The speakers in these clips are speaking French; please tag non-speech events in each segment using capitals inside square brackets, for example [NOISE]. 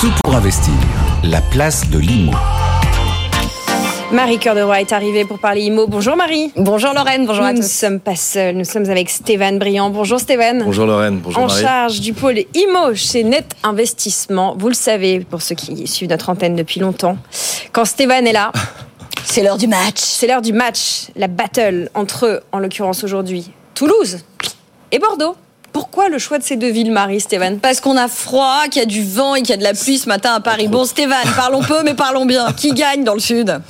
Tout pour investir. La place de l'IMO. Marie Cœur de Roi est arrivée pour parler IMO. Bonjour Marie. Bonjour Lorraine, bonjour nous à tous. tous. Nous ne sommes pas seuls, nous sommes avec Stéphane Briand. Bonjour Stéphane. Bonjour Lorraine, bonjour en Marie. charge du pôle IMO chez Net Investissement. Vous le savez, pour ceux qui suivent notre antenne depuis longtemps, quand Stéphane est là, [LAUGHS] C'est l'heure du match. c'est l'heure du match, la battle entre, en l'occurrence aujourd'hui, Toulouse et Bordeaux. Pourquoi le choix de ces deux villes, Marie, Stéphane? Parce qu'on a froid, qu'il y a du vent et qu'il y a de la pluie ce matin à Paris. Bon, Stéphane, parlons peu, mais parlons bien. Qui gagne dans le sud?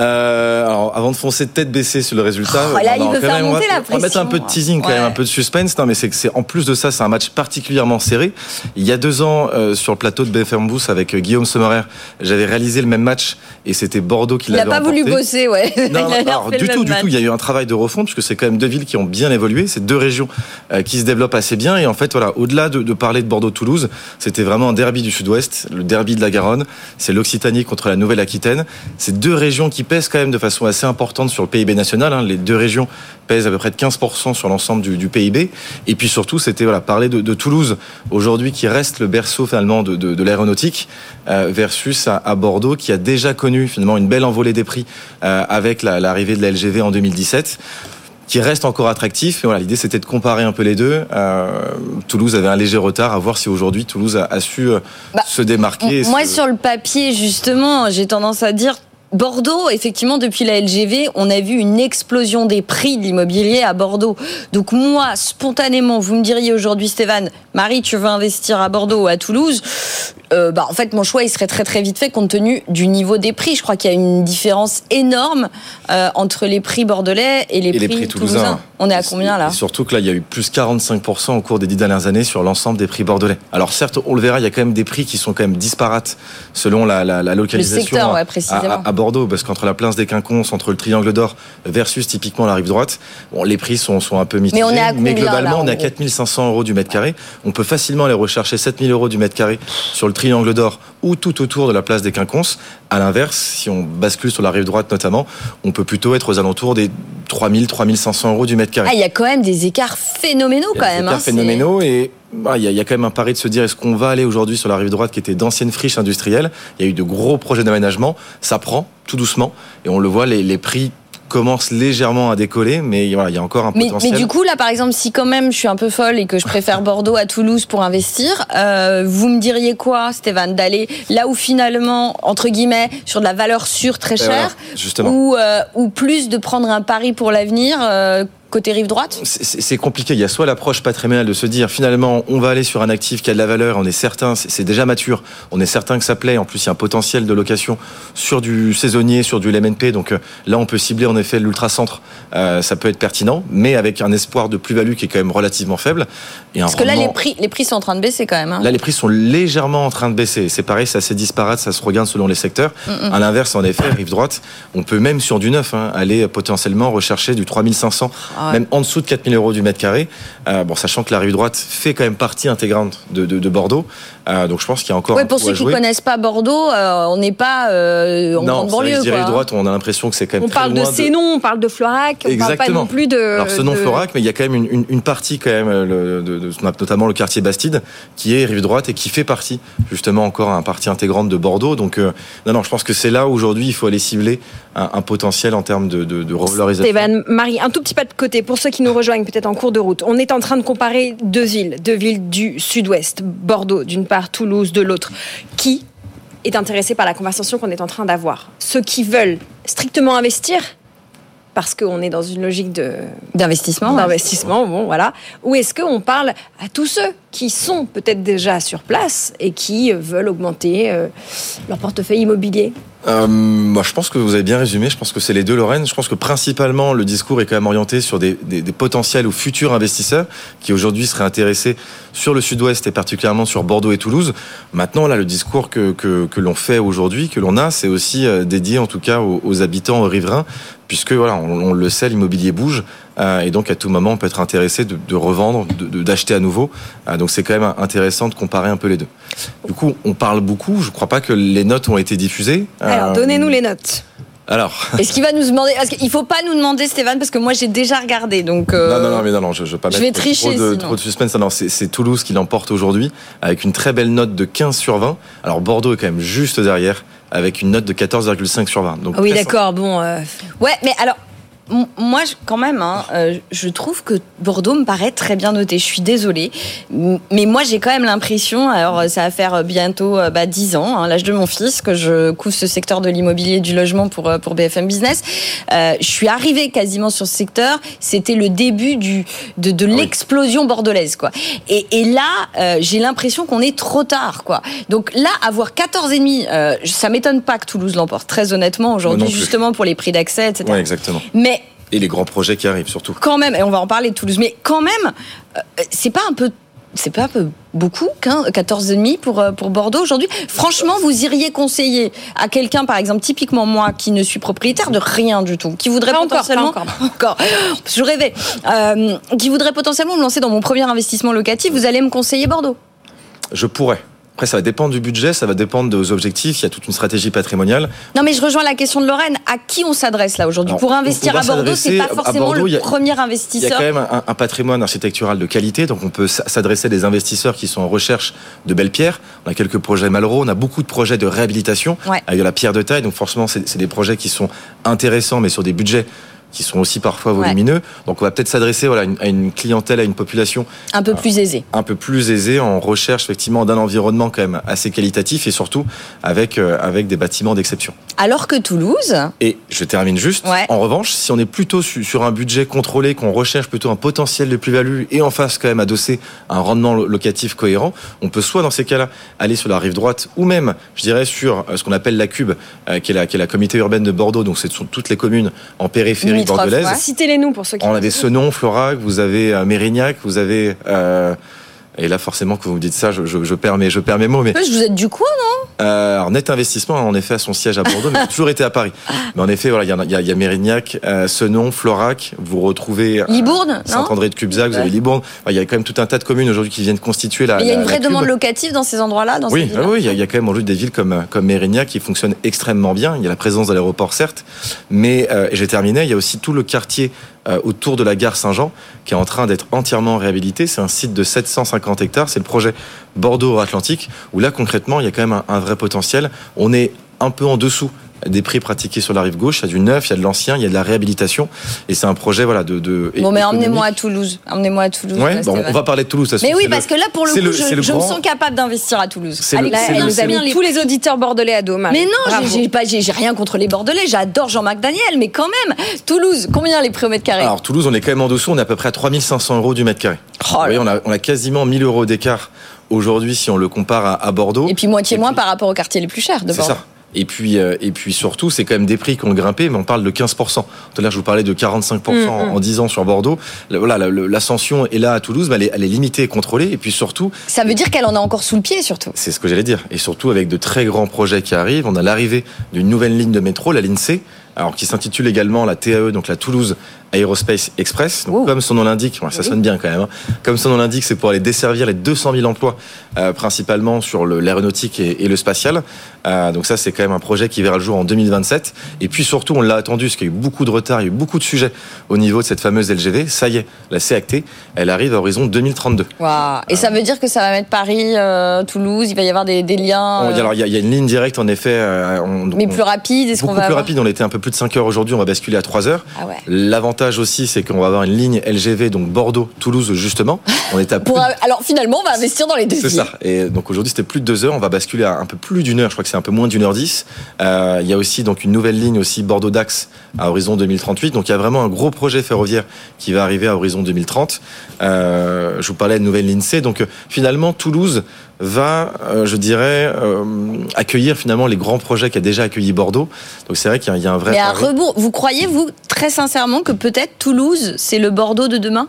Euh, alors, avant de foncer tête baissée sur le résultat, Oh, là, il veut faire même- on va- monter la On va mettre un peu de teasing, quand Ouais. même, un peu de suspense. Non, mais c'est que c'est en plus de ça, c'est un match particulièrement serré. Il y a deux ans, euh, sur le plateau de BFM Boost avec euh, Guillaume Sommerer, j'avais réalisé le même match et c'était Bordeaux qui Il n'a l'avait pas voulu bosser, ouais. Non, [LAUGHS] il alors, fait du tout, du match. tout. Il y a eu un travail de refonte parce que c'est quand même deux villes qui ont bien évolué. C'est deux régions euh, qui se développent assez bien. Et en fait, voilà, au-delà de, de parler de Bordeaux-Toulouse, c'était vraiment un derby du Sud-Ouest, le derby de la Garonne. C'est l'Occitanie contre la Nouvelle-Aquitaine. C'est deux régions qui pèsent quand même de façon assez importante sur le PIB national. hein. Les deux régions pèsent à peu près de 15% sur l'ensemble du, du PIB. Et puis surtout, c'était voilà, parler de, de Toulouse aujourd'hui qui reste le berceau finalement de, de, de l'aéronautique euh, versus à, à Bordeaux qui a déjà connu finalement une belle envolée des prix euh, avec la- l'arrivée de la LGV en 2017 qui reste encore attractif. Et voilà, l'idée c'était de comparer un peu les deux. Euh, Toulouse avait un léger retard. À voir si aujourd'hui Toulouse a, a su Bah, se démarquer. Moi, se- sur le papier, justement, j'ai tendance à dire. Bordeaux, effectivement, depuis la LGV, on a vu une explosion des prix de l'immobilier à Bordeaux. Donc moi, spontanément, vous me diriez aujourd'hui, Stéphane, Marie, tu veux investir à Bordeaux ou à Toulouse? Euh, bah, En fait, mon choix, il serait très très vite fait compte tenu du niveau des prix. Je crois qu'il y a une différence énorme euh, entre les prix bordelais et les, et les prix, prix toulousains. toulousains. On est à combien là? Et surtout que là, il y a eu plus 45% au cours des dix dernières années sur l'ensemble des prix bordelais. Alors certes, on le verra, il y a quand même des prix qui sont quand même disparates selon la, la, la localisation secteur, ouais, à- précisément. à, à Bordeaux, parce qu'entre la place des Quinconces, entre le Triangle d'Or versus typiquement la rive droite, bon, les prix sont, sont un peu mitigés. Mais on est à combien, globalement, là, on est à gros 4500 euros du mètre carré. On peut facilement aller rechercher 7000 euros du mètre carré sur le Triangle d'Or ou tout autour de la place des Quinconces. À l'inverse, si on bascule sur la rive droite notamment, on peut plutôt être aux alentours des 3000, 3500 euros du mètre carré. Ah, il y a quand même des écarts phénoménaux Il y quand des même. écarts hein, phénoménaux et bah, il y, a, il y a quand même un pari de se dire est-ce qu'on va aller aujourd'hui sur la rive droite qui était d'anciennes friches industrielles? Il y a eu de gros projets d'aménagement, ça prend tout doucement et on le voit, les, les prix commencent légèrement à décoller, mais voilà, il y a encore un Mais, potentiel. mais du coup, là, par exemple, si quand même je suis un peu folle et que je préfère [LAUGHS] Bordeaux à Toulouse pour investir, euh, vous me diriez quoi, Stéphane, d'aller là où finalement, entre guillemets, sur de la valeur sûre très voilà, chère, justement. ou, euh, ou plus de prendre un pari pour l'avenir euh, côté rive droite? C'est- compliqué. Il y a soit l'approche patrimoniale de se dire finalement on va aller sur un actif qui a de la valeur, on est certain, c'est déjà mature, on est certain que ça plaît. En plus, il y a un potentiel de location sur du saisonnier, sur du LMNP. Donc euh, là, on peut cibler en effet l'ultra-centre. Euh, ça peut être pertinent, mais avec un espoir de plus-value qui est quand même relativement faible. Et Parce que là, les prix, les prix sont en train de baisser quand même. hein. Là, les prix sont légèrement en train de baisser. C'est pareil, c'est assez disparate, ça se regarde selon les secteurs. À l'inverse, en effet, rive droite, on peut même sur du neuf hein, aller potentiellement rechercher du 3500, Ah même en dessous de 4000 euros du mètre carré. Euh, bon, sachant que la rive droite fait quand même partie intégrante de Bordeaux. Euh, donc je pense qu'il y a encore un pour ceux qui jouer. connaissent pas Bordeaux, euh, on n'est pas euh, en non, que banlieue. hein. droite, on a l'impression que c'est quand même On très parle de Sénon, on parle de Florac, on parle pas Exactement. non plus de. Alors ce nom de- Florac, mais il y a quand même une, une- une partie quand même, le- de, de- notamment le quartier Bastide, qui est rive droite et qui fait partie justement encore un partie intégrante de Bordeaux. Donc euh, non, non, je pense que c'est là où aujourd'hui il faut aller cibler un, un potentiel en termes de, de, de revalorisation. Stéphane, Marie, un tout petit pas de côté pour ceux qui nous rejoignent peut-être en cours de route. On est en train de comparer deux villes, deux villes du sud-ouest, Bordeaux d'une part, Toulouse de l'autre. Qui est intéressé par la conversation qu'on est en train d'avoir Ceux qui veulent strictement investir parce qu'on est dans une logique de D'investissement. d'investissement, bon voilà. Ou est-ce qu'on parle à tous ceux qui sont peut-être déjà sur place et qui veulent augmenter euh, leur portefeuille immobilier? Euh, moi, je pense que vous avez bien résumé. Je pense que c'est les deux, Lorraine. Je pense que principalement, le discours est quand même orienté sur des, des- des potentiels ou futurs investisseurs qui aujourd'hui seraient intéressés sur le sud-ouest et particulièrement sur Bordeaux et Toulouse. Maintenant, là, le discours que, que, que l'on fait aujourd'hui, que l'on a, c'est aussi euh, dédié en tout cas aux, aux habitants riverains, puisque voilà, on le sait, l'immobilier bouge. Euh, et donc, à tout moment, on peut être intéressé de, de revendre, de- de- d'acheter à nouveau. Euh, donc, c'est quand même intéressant de comparer un peu les deux. Du coup, on parle beaucoup. Je ne crois pas que les notes ont été diffusées. Alors, Euh, donnez-nous les notes. Alors. [LAUGHS] Est-ce qu'il va nous demander Parce qu'il faut pas nous demander, Stéphane, parce que moi j'ai déjà regardé. Donc. Euh... Non, non, non, mais non, non je, je veux pas je mettre vais tricher, trop, de, trop de suspense. Non, c'est Toulouse qui l'emporte aujourd'hui avec une très belle note de 15 sur 20. Alors Bordeaux est quand même juste derrière avec une note de 14,5 sur 20. Donc oui, d'accord. Bon. Euh... Ouais, mais alors moi, quand même, hein, euh, je trouve que Bordeaux me paraît très bien noté. Je suis désolée, mais moi, j'ai quand même l'impression, alors ça va faire bientôt euh, bah, 10 ans, hein, l'âge de mon fils, que je couvre ce secteur de l'immobilier et du logement pour euh, pour BFM Business. Euh, je suis arrivée quasiment sur ce secteur. C'était le début du de, de ah l'explosion bordelaise, quoi. Et, et là, euh, j'ai l'impression qu'on est trop tard, quoi. Donc là, avoir 14 et demi, euh, ça m'étonne pas que Toulouse l'emporte. Très honnêtement, aujourd'hui, justement pour les prix d'accès, etc. Ouais, exactement. Mais et les grands projets qui arrivent surtout. Quand même, et on va en parler de Toulouse, mais quand même, euh, c'est pas un peu c'est pas un peu beaucoup, 14,5 pour, pour Bordeaux aujourd'hui. Franchement, vous iriez conseiller à quelqu'un, par exemple, typiquement moi, qui ne suis propriétaire de rien du tout, qui voudrait pas potentiellement. Encore, pas [LAUGHS] encore. Je rêvais. Euh, qui voudrait potentiellement me lancer dans mon premier investissement locatif, vous allez me conseiller Bordeaux Je pourrais. Après, ça va dépendre du budget, ça va dépendre des objectifs. Il y a toute une stratégie patrimoniale. Non, mais je rejoins la question de Lorraine. À qui on s'adresse là aujourd'hui Pour investir à Bordeaux, c'est pas forcément Bordeaux, le premier investisseur. Il y a quand même un, un, patrimoine architectural de qualité, donc on peut s'adresser à des investisseurs qui sont en recherche de belles pierres. On a quelques projets Malraux, on a beaucoup de projets de réhabilitation ouais. avec de la pierre de taille. Donc forcément, c'est des projets qui sont intéressants, mais sur des budgets qui sont aussi parfois volumineux. Ouais. Donc on va peut-être s'adresser voilà, à une clientèle, à une population un peu plus aisée. Un peu plus aisée en recherche effectivement d'un environnement quand même assez qualitatif et surtout avec, euh, avec des bâtiments d'exception. Alors que Toulouse. Et je termine juste. Ouais. En revanche, si on est plutôt su, sur un budget contrôlé, qu'on recherche plutôt un potentiel de plus-value et en face quand même adossé un rendement locatif cohérent, on peut soit dans ces cas-là aller sur la rive droite ou même, je dirais, sur ce qu'on appelle la Cube, euh, qui, est la, qui est la comité urbaine de Bordeaux. Donc ce sont toutes les communes en périphérie bordelaise. Ouais. Citez-les nous pour ceux qui. On avait Senon, Florac, vous avez euh, Mérignac, vous avez. Euh, et là, forcément, que vous me dites ça, je, je, je, perds, mes, je perds mes mots. Mais vous êtes du coin, non? Euh, Alors, Net Investissement, en effet, a son siège à Bordeaux, mais a toujours été à Paris. Mais en effet, voilà, il y, a, y a Mérignac, euh, Senon, Florac. Vous retrouvez Libourne, Saint-André de Cubzac, vous avez Libourne. Il y a quand même tout un tas de communes aujourd'hui qui viennent constituer la. Il y a une vraie demande locative dans ces endroits-là, dans Oui, ces oui, il y, y, a quand même aujourd'hui des villes comme comme Mérignac qui fonctionnent extrêmement bien. Il y a la présence de l'aéroport, certes, mais euh, j'ai terminé. Il y a aussi tout le quartier euh, autour de la gare Saint-Jean, qui est en train d'être entièrement réhabilité. C'est un site de 750 hectares. C'est le projet Bordeaux-Atlantique, où là, concrètement, il y a quand même un vrai potentiel. On est un peu en dessous des prix pratiqués sur la rive gauche. Il y a du neuf, il y a de l'ancien, il y a de la réhabilitation. Et c'est un projet voilà, de. de bon, mais emmenez-moi à Toulouse. Emmenez-moi à Toulouse. Ouais, bon, on va parler de Toulouse. Mais oui, parce le, que là, pour le coup, le, je, le je me sens capable d'investir à Toulouse. Allez, là, nous avons tous les auditeurs bordelais à dos. Mais non, j'ai pas, j'ai rien contre les Bordelais. J'adore Jean-Marc Daniel, mais quand même, Toulouse, combien les prix au mètre carré? Alors, Toulouse, on est quand même en dessous. On est à peu près à 3500 euros du mètre carré. Oh Vous voyez, on a, on a quasiment 1000 euros d'écart aujourd'hui si on le compare à, à Bordeaux. Et puis moitié moins par rapport au quartier les plus chers de Bordeaux. C'est ça. Et puis, euh, et puis surtout, c'est quand même des prix qui ont grimpé, mais on parle de 15%. Tout à l'heure, je vous parlais de 45% mmh, en, en 10 ans sur Bordeaux. Voilà, l'ascension est là à Toulouse, mais elle est, elle est limitée et contrôlée. Et puis surtout. Ça veut dire qu'elle en a encore sous le pied, surtout. C'est ce que j'allais dire. Et surtout avec de très grands projets qui arrivent. On a l'arrivée d'une nouvelle ligne de métro, la ligne C, alors qui s'intitule également la TAE, donc la Toulouse Aerospace Express. Donc, comme son nom l'indique, ça sonne bien quand même. Hein. Comme son nom l'indique, c'est pour aller desservir les 200 000 emplois, euh, principalement sur l'aéronautique et, et, le spatial. Euh, donc ça, c'est quand même un projet qui verra le jour en 2027. Et puis surtout, on l'a attendu, parce qu'il y a eu beaucoup de retard, il y a eu beaucoup de sujets au niveau de cette fameuse LGV. Ça y est, la c'est acté. Elle arrive à horizon 2032. Wow. Et euh, ça veut dire que ça va mettre Paris, euh, Toulouse, il va y avoir des, des liens. On, alors il y, a, il y, a une ligne directe en effet. On, Mais plus rapide, est-ce qu'on va Beaucoup plus rapide. On était un peu plus de 5 heures aujourd'hui. On va basculer à 3 heures. Ah ouais. L'avantage aussi, c'est qu'on va avoir une ligne LGV, donc Bordeaux-Toulouse justement. On est à [LAUGHS] Pour, alors finalement, on va investir dans les deux. C'est ça. Et donc aujourd'hui, c'était plus de 2 heures. On va basculer à un peu plus d'une heure. Je crois que c'est un peu moins d'une heure 10. Euh, il y a aussi donc une nouvelle ligne aussi Bordeaux-Dax à horizon 2038. Donc il y a vraiment un gros projet ferroviaire qui va arriver à horizon 2030. Euh, je vous parlais de nouvelle ligne C. Donc finalement, Toulouse va, euh, je dirais, euh, accueillir finalement les grands projets qu'a déjà accueilli Bordeaux. Donc c'est vrai qu'il y, y, a un vrai. Mais à rebours, vous croyez vous très sincèrement que peut-être Toulouse c'est le Bordeaux de demain?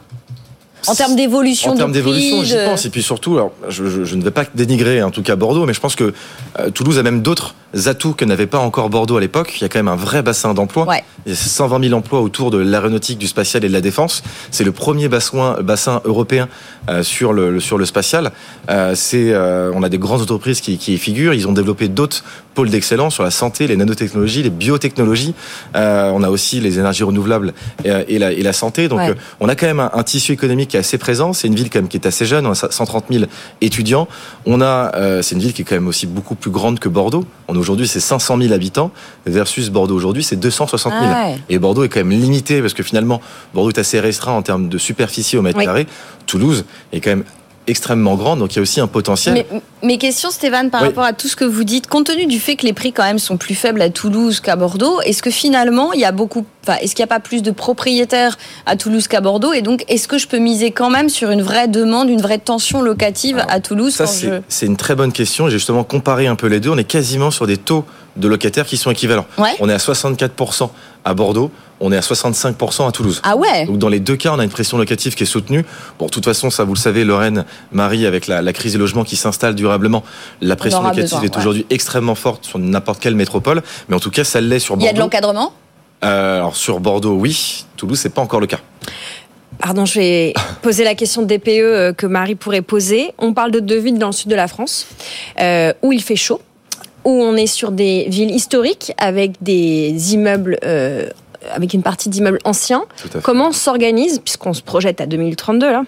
En termes d'évolution, en termes d'évolution, j'y pense. Et puis surtout, alors, je, je, je, ne vais pas dénigrer en tout cas Bordeaux, mais je pense que euh, Toulouse a même d'autres atouts que n'avait pas encore Bordeaux à l'époque. Il y a quand même un vrai bassin d'emploi. Ouais. Il y a 120 000 emplois autour de l'aéronautique, du spatial et de la défense. C'est le premier bassin, bassin européen euh, sur, le, sur le spatial. Euh, c'est, euh, on a des grandes entreprises qui, qui y figurent. Ils ont développé d'autres pôles d'excellence sur la santé, les nanotechnologies, les biotechnologies. On a aussi les énergies renouvelables et, et, la, et la, santé. Donc, Ouais. on a quand même un, un tissu économique qui est assez présent. C'est une ville quand même qui est assez jeune. On a 130 000 étudiants. On a, c'est une ville qui est quand même aussi beaucoup plus grande que Bordeaux. On aujourd'hui c'est 500 000 habitants versus Bordeaux aujourd'hui c'est 260 000. Ah ouais. Et Bordeaux est quand même limité parce que finalement Bordeaux est assez restreint en termes de superficie au mètre Oui. carré. Toulouse est quand même extrêmement grande, donc il y a aussi un potentiel. Mais, mes questions, Stéphane, par Oui. rapport à tout ce que vous dites, compte tenu du fait que les prix quand même sont plus faibles à Toulouse qu'à Bordeaux, est-ce que finalement il y a beaucoup, enfin, est-ce qu'il n'y a pas plus de propriétaires à Toulouse qu'à Bordeaux? Et donc, est-ce que je peux miser quand même sur une vraie demande, une vraie tension locative Alors, à Toulouse Ça, quand c'est je- c'est une très bonne question. J'ai justement comparé un peu les deux. On est quasiment sur des taux de locataires qui sont équivalents. Ouais. On est à 64% à Bordeaux, on est à 65% à Toulouse. Ah ouais. Donc dans les deux cas, on a une pression locative qui est soutenue. Bon, de toute façon, ça vous le savez, Lorraine, Marie, avec la, la crise des logements qui s'installe durablement, la pression locative besoin, est ouais. aujourd'hui extrêmement forte sur n'importe quelle métropole. Mais en tout cas, ça l'est sur Il y a de Bordeaux. l'encadrement? Euh, alors sur Bordeaux, oui. Toulouse, c'est pas encore le cas. Pardon, je vais [LAUGHS] poser la question de DPE euh, que Marie pourrait poser. On parle de deux villes dans le sud de la France euh, où il fait chaud, où on est sur des villes historiques avec des immeubles, euh, avec une partie d'immeubles anciens. Comment on s'organise, puisqu'on se projette à 2032 là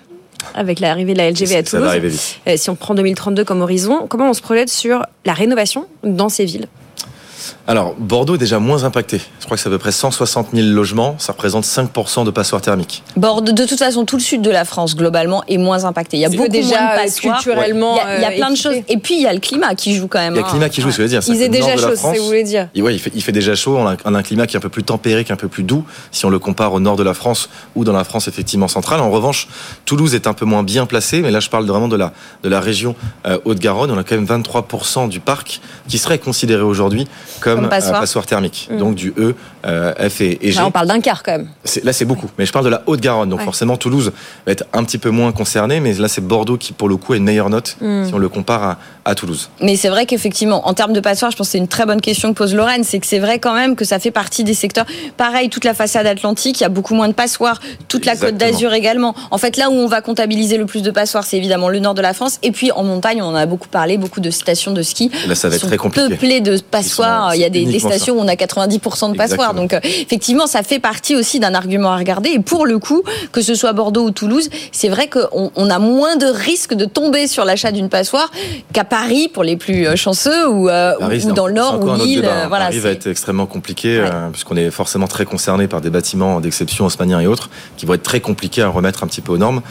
avec l'arrivée de la LGV à Toulouse, vite. euh, si on prend 2032 comme horizon, comment on se projette sur la rénovation dans ces villes? Alors, Bordeaux est déjà moins impacté. Je crois que c'est à peu près 160 000 logements. Ça représente 5% de passoires thermiques. Bordeaux, de toute façon, tout le sud de la France, globalement, est moins impacté. Il y a beaucoup déjà, moins de euh, passoires. culturellement, Il y a, il y a euh, plein de choses. Et puis, il y a le climat qui joue quand même. Il y a le hein. climat qui joue, ce que je veux dire. Il est déjà chaud, c'est ce que France- vous voulez dire. Et ouais, il fait, il fait déjà chaud. On a, on a un climat qui est un peu plus tempéré, qui est un peu plus doux, si on le compare au nord de la France ou dans la France effectivement centrale. En revanche, Toulouse est un peu moins bien placé, mais là je parle vraiment de la de la région euh, Haute-Garonne. On a quand même 23% du parc qui serait considéré aujourd'hui comme, Comme passoire. passoire thermique. Mm. Donc du E, euh, F et, et G. Là, on parle d'un quart quand même. Là, c'est beaucoup. Mais je parle de la Haute-Garonne. Donc, Ouais. forcément, Toulouse va être un petit peu moins concerné. Mais là, c'est Bordeaux qui, pour le coup, a une meilleure note Mm. si on le compare à, à Toulouse. Mais c'est vrai qu'effectivement, en termes de passoires, je pense que c'est une très bonne question que pose Lorraine. C'est que c'est vrai quand même que ça fait partie des secteurs. Pareil, toute la façade atlantique, il y a beaucoup moins de passoires. Toute la côte Exactement. d'Azur également. En fait, là où on va comptabiliser le plus de passoires, c'est évidemment le nord de la France. Et puis en montagne, on en a beaucoup parlé, beaucoup de stations de ski. Là, ça va être très compliqué. peuplées de passoires. Sont- Il y a des, des stations où on a 90% de passoires. Exactement. Donc euh, effectivement, ça fait partie aussi d'un argument à regarder. Et pour le coup, que ce soit Bordeaux ou Toulouse, c'est vrai qu'on on a moins de risques de tomber sur l'achat d'une passoire qu'à Paris pour les plus euh, chanceux ou, euh, Paris, ou- dans le Nord ou Lille. euh, hein. Voilà, Paris va être extrêmement compliqué Ouais. euh, puisqu'on est forcément très concerné par des bâtiments d'exception haussmanniens et autres qui vont être très compliqués à remettre un petit peu aux normes.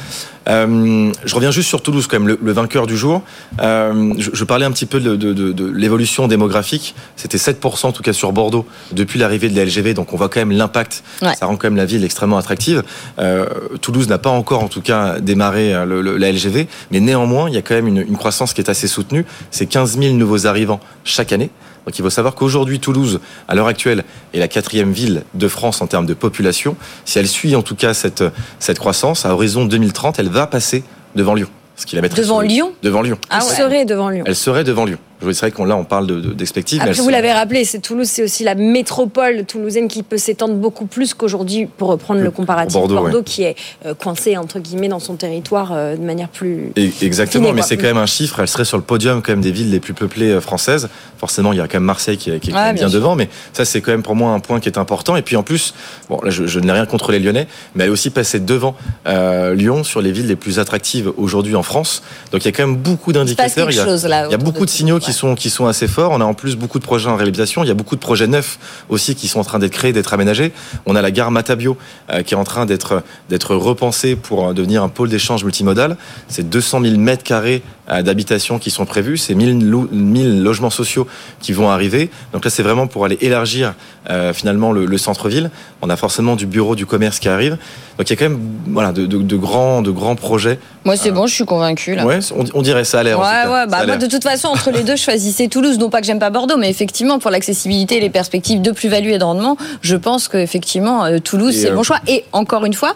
Euh, je reviens juste sur Toulouse quand même, le, le vainqueur du jour. Euh, je, je parlais un petit peu de, de- de- de l'évolution démographique. C'était 7% en tout cas sur Bordeaux depuis l'arrivée de la LGV, donc on voit quand même l'impact. Ouais. Ça rend quand même la ville extrêmement attractive. Euh, Toulouse n'a pas encore en tout cas démarré le- le- la LGV, mais néanmoins il y a quand même une, une croissance qui est assez soutenue. C'est 15 000 nouveaux arrivants chaque année. Donc il faut savoir qu'aujourd'hui Toulouse, à l'heure actuelle, est la quatrième ville de France en termes de population. Si elle suit en tout cas cette, cette croissance, à horizon 2030, elle va passer devant Lyon. Ce qui la mettrait Devant Lyon Devant Lyon. Ah Vous ouais. serez devant Lyon. Elle serait devant Lyon. C'est vrai qu'on là on parle de- de- d'expectative. elle vous serait- l'avez rappelé, c'est Toulouse, c'est aussi la métropole toulousaine qui peut s'étendre beaucoup plus qu'aujourd'hui, pour reprendre le comparatif. Bordeaux, ouais. qui est euh, coincé, entre guillemets, dans son territoire euh, de manière plus... Et- Exactement, mais c'est quand même un chiffre. Elle serait sur le podium quand même des villes les plus peuplées euh, françaises. Forcément, il y a quand même Marseille qui est, qui est quand Ouais, bien bien devant, mais ça c'est quand même pour moi un point qui est important. Et puis en plus, bon là je, je n'ai rien contre les Lyonnais, mais elle est aussi passée devant euh, Lyon sur les villes les plus attractives aujourd'hui en France. Donc il y a quand même beaucoup d'indicateurs. Il y a, il y beaucoup de signaux qui qui sont assez forts. On a en plus beaucoup de projets en réalisation. Il y a beaucoup de projets neufs aussi qui sont en train d'être créés, d'être aménagés. On a la gare Matabio euh, qui est en train d'être d'être repensée pour devenir un pôle d'échange multimodal. C'est 200 000 mètres carrés d'habitation qui sont prévus. C'est 1000, lo- 1000 logements sociaux qui vont arriver. Donc là, c'est vraiment pour aller élargir euh, finalement le, le centre-ville. On a forcément du bureau du commerce qui arrive. Donc il y a quand même voilà de, de- de grands de grands projets. Moi, c'est bon, je suis convaincu là. Ouais, on, on dirait ça l'air. Ouais, ouais, Ça bah moi l'air. de toute façon entre les deux [LAUGHS] je choisissais Toulouse, non pas que j'aime pas Bordeaux, mais effectivement pour l'accessibilité et les perspectives de plus-value et de rendement, je pense que effectivement euh, Toulouse c'est le euh, bon choix. Et encore une fois,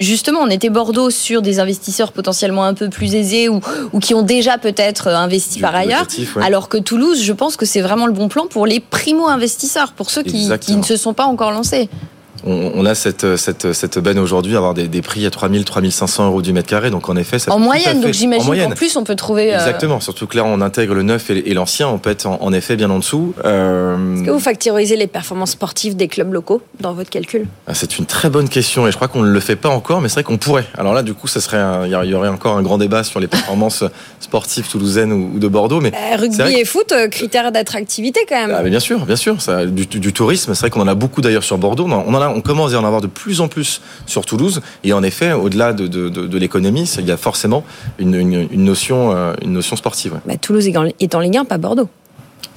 justement, on était Bordeaux sur des investisseurs potentiellement un peu plus aisés ou, ou qui ont déjà peut-être investi Du par ailleurs. ouais. Alors que Toulouse, je pense que c'est vraiment le bon plan pour les primo-investisseurs, pour ceux qui, qui ne se sont pas encore lancés. On, on a cette, cette, cette benne aujourd'hui, avoir des, des prix à 3000, 3500 euros du mètre carré. Donc en effet, ça En moyenne, fait- donc j'imagine qu'en plus on peut trouver. euh, Exactement, surtout que là on intègre le neuf et, et l'ancien, on peut être en, en effet bien en dessous. Euh, Est-ce que vous factorisez les performances sportives des clubs locaux dans votre calcul? Ah, C'est une très bonne question et je crois qu'on ne le fait pas encore, mais c'est vrai qu'on pourrait. Alors là, du coup, ça serait, un- il y aurait encore un grand débat sur les performances [LAUGHS] sportives toulousaines ou, ou de Bordeaux, mais Euh, Rugby vrai et foot, euh, critères d'attractivité quand même. Ah, mais bien sûr, bien sûr, ça, du, du tourisme, c'est vrai qu'on en a beaucoup d'ailleurs sur Bordeaux. On en, on en a, on commence à en avoir de plus en plus sur Toulouse. Et en effet, au-delà de, de, de, de l'économie, c'est- il y a forcément une, une, une notion, euh, une notion sportive. ouais. Bah, Toulouse est en- Ligue 1, pas Bordeaux.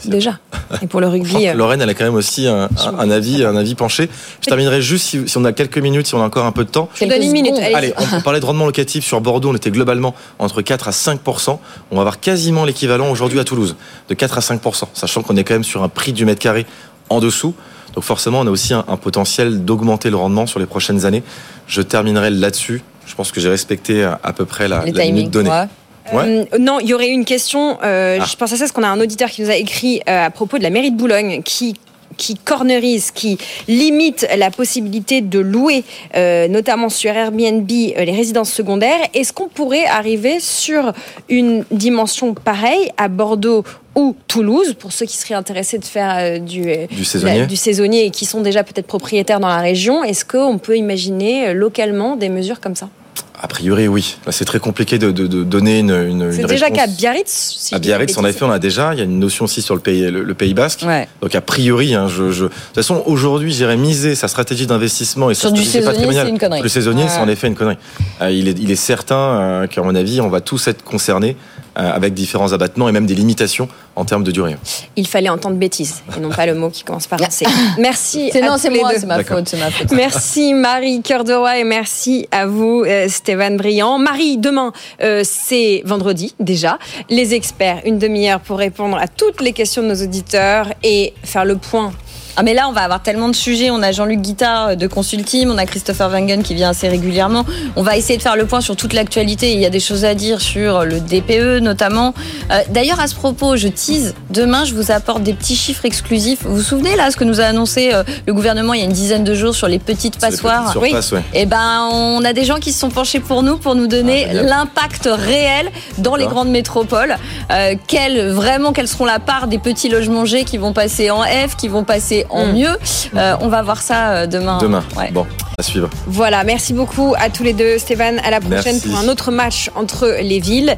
Déjà. Et pour le [LAUGHS] rugby. euh, Lorraine, elle a quand même aussi un, un- un avis, un avis penché. Je terminerai juste si, si on a quelques minutes, si on a encore un peu de temps. Je vous donne une minute. allez-y. Allez, on, on parlait de rendement locatif sur Bordeaux, on était globalement entre 4 à 5% On va avoir quasiment l'équivalent aujourd'hui à Toulouse, de 4 à 5 sachant qu'on est quand même sur un prix du mètre carré en dessous. Donc forcément, on a aussi un, un potentiel d'augmenter le rendement sur les prochaines années. Je terminerai là-dessus. Je pense que j'ai respecté à, à peu près la, la minute donnée. ouais. Ouais. Euh, non, il y aurait une question. euh, Ah. Je pense à ça parce qu'on a un auditeur qui nous a écrit euh, à propos de la mairie de Boulogne qui qui cornerise, qui limite la possibilité de louer, euh, notamment sur Airbnb, euh, les résidences secondaires. Est-ce qu'on pourrait arriver sur une dimension pareille à Bordeaux ou Toulouse, pour ceux qui seraient intéressés de faire euh, du, euh, Du saisonnier. la- du saisonnier et qui sont déjà peut-être propriétaires dans la région Est-ce qu'on peut imaginer euh, localement des mesures comme ça? A priori, oui. C'est très compliqué de, de- de donner une, une, C'est une déjà réponse. qu'à Biarritz. si À Biarritz, en effet, on a déjà. Il y a une notion aussi sur le pays, le, le Pays Basque. Ouais. Donc a priori, hein, je, je... de toute façon, aujourd'hui, j'irais miser sa stratégie d'investissement et sa Sur du stratégie saisonnier, patrimoniale. c'est une connerie. Le saisonnier, Ouais. c'est en effet une connerie. Euh, il, est, il est certain euh, qu'à mon avis, on va tous être concernés avec différents abattements et même des limitations en termes de durée. Il fallait entendre bêtise et non pas le mot qui commence par un C. Merci. C'est à non, tous c'est les moi, deux. c'est ma faute, c'est ma faute. Merci [LAUGHS] Marie Cœur de Roi et merci à vous euh, Stéphane Briand. Marie, demain euh, c'est vendredi déjà. Les experts, une demi-heure pour répondre à toutes les questions de nos auditeurs et faire le point. Ah mais là on va avoir tellement de sujets. On a Jean-Luc Guittard de Consultim, on a Christopher Wangen qui vient assez régulièrement. On va essayer de faire le point sur toute l'actualité. Il y a des choses à dire sur le DPE notamment. Euh, D'ailleurs à ce propos, je tease. Demain je vous apporte des petits chiffres exclusifs. Vous vous souvenez là ce que nous a annoncé euh, le gouvernement il y a une dizaine de jours sur les petites passoires. petites surfaces, ouais. Eh ben, on a des gens qui se sont penchés pour nous pour nous donner Ah, l'impact réel dans les grandes métropoles. Euh, quelle, vraiment, quelles seront la part des petits logements G qui vont passer en F, qui vont passer en Mm. mieux. Euh, on va voir ça euh, demain. Demain. Ouais. Bon, à suivre. Voilà, merci beaucoup à tous les deux Stéphane. À la prochaine Merci. pour un autre match entre les villes.